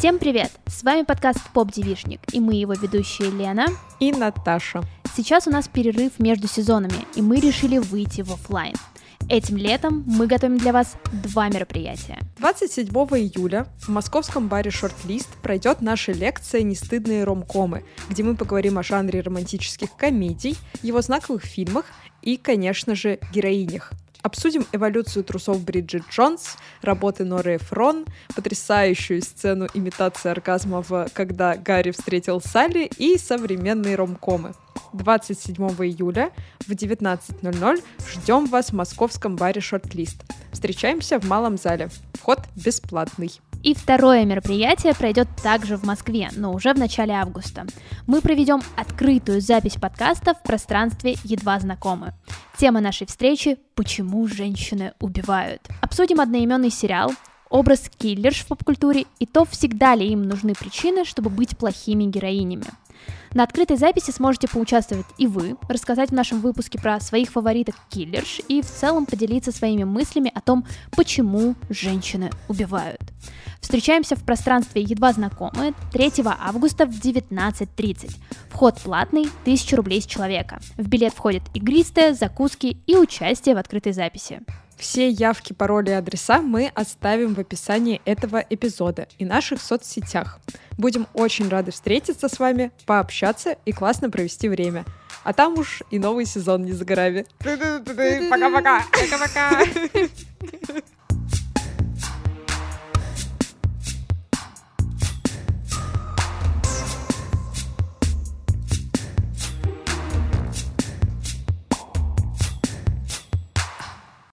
Всем привет! С вами подкаст Поп Девишник, и мы его ведущие Лена и Наташа. Сейчас у нас перерыв между сезонами, и мы решили выйти в офлайн. Этим летом мы готовим для вас два мероприятия. 27 июля в московском баре «Шортлист» пройдет наша лекция «Нестыдные ромкомы», где мы поговорим о жанре романтических комедий, его знаковых фильмах и, конечно же, героинях. Обсудим эволюцию трусов Бриджит Джонс, работы Норы Фрон, потрясающую сцену имитации оргазма в «Когда Гарри встретил Салли» и современные ромкомы. 27 июля в 19.00 ждем вас в московском баре «Шортлист». Встречаемся в малом зале. Вход бесплатный. И второе мероприятие пройдет также в Москве, но уже в начале августа. Мы проведем открытую запись подкаста в пространстве «Едва знакомы». Тема нашей встречи – «Почему женщины убивают?». Обсудим одноименный сериал, образ киллерш в поп-культуре и то, всегда ли им нужны причины, чтобы быть плохими героинями. На открытой записи сможете поучаствовать и вы, рассказать в нашем выпуске про своих фавориток киллерш и в целом поделиться своими мыслями о том, почему женщины убивают. Встречаемся в пространстве «Едва знакомы» 3 августа в 19.30. Вход платный, 1000 рублей с человека. В билет входят игристые, закуски и участие в открытой записи. Все явки, пароли и адреса мы оставим в описании этого эпизода и наших соцсетях. Будем очень рады встретиться с вами, пообщаться и классно провести время. А там уж и новый сезон не за горами. Пока-пока. Пока-пока.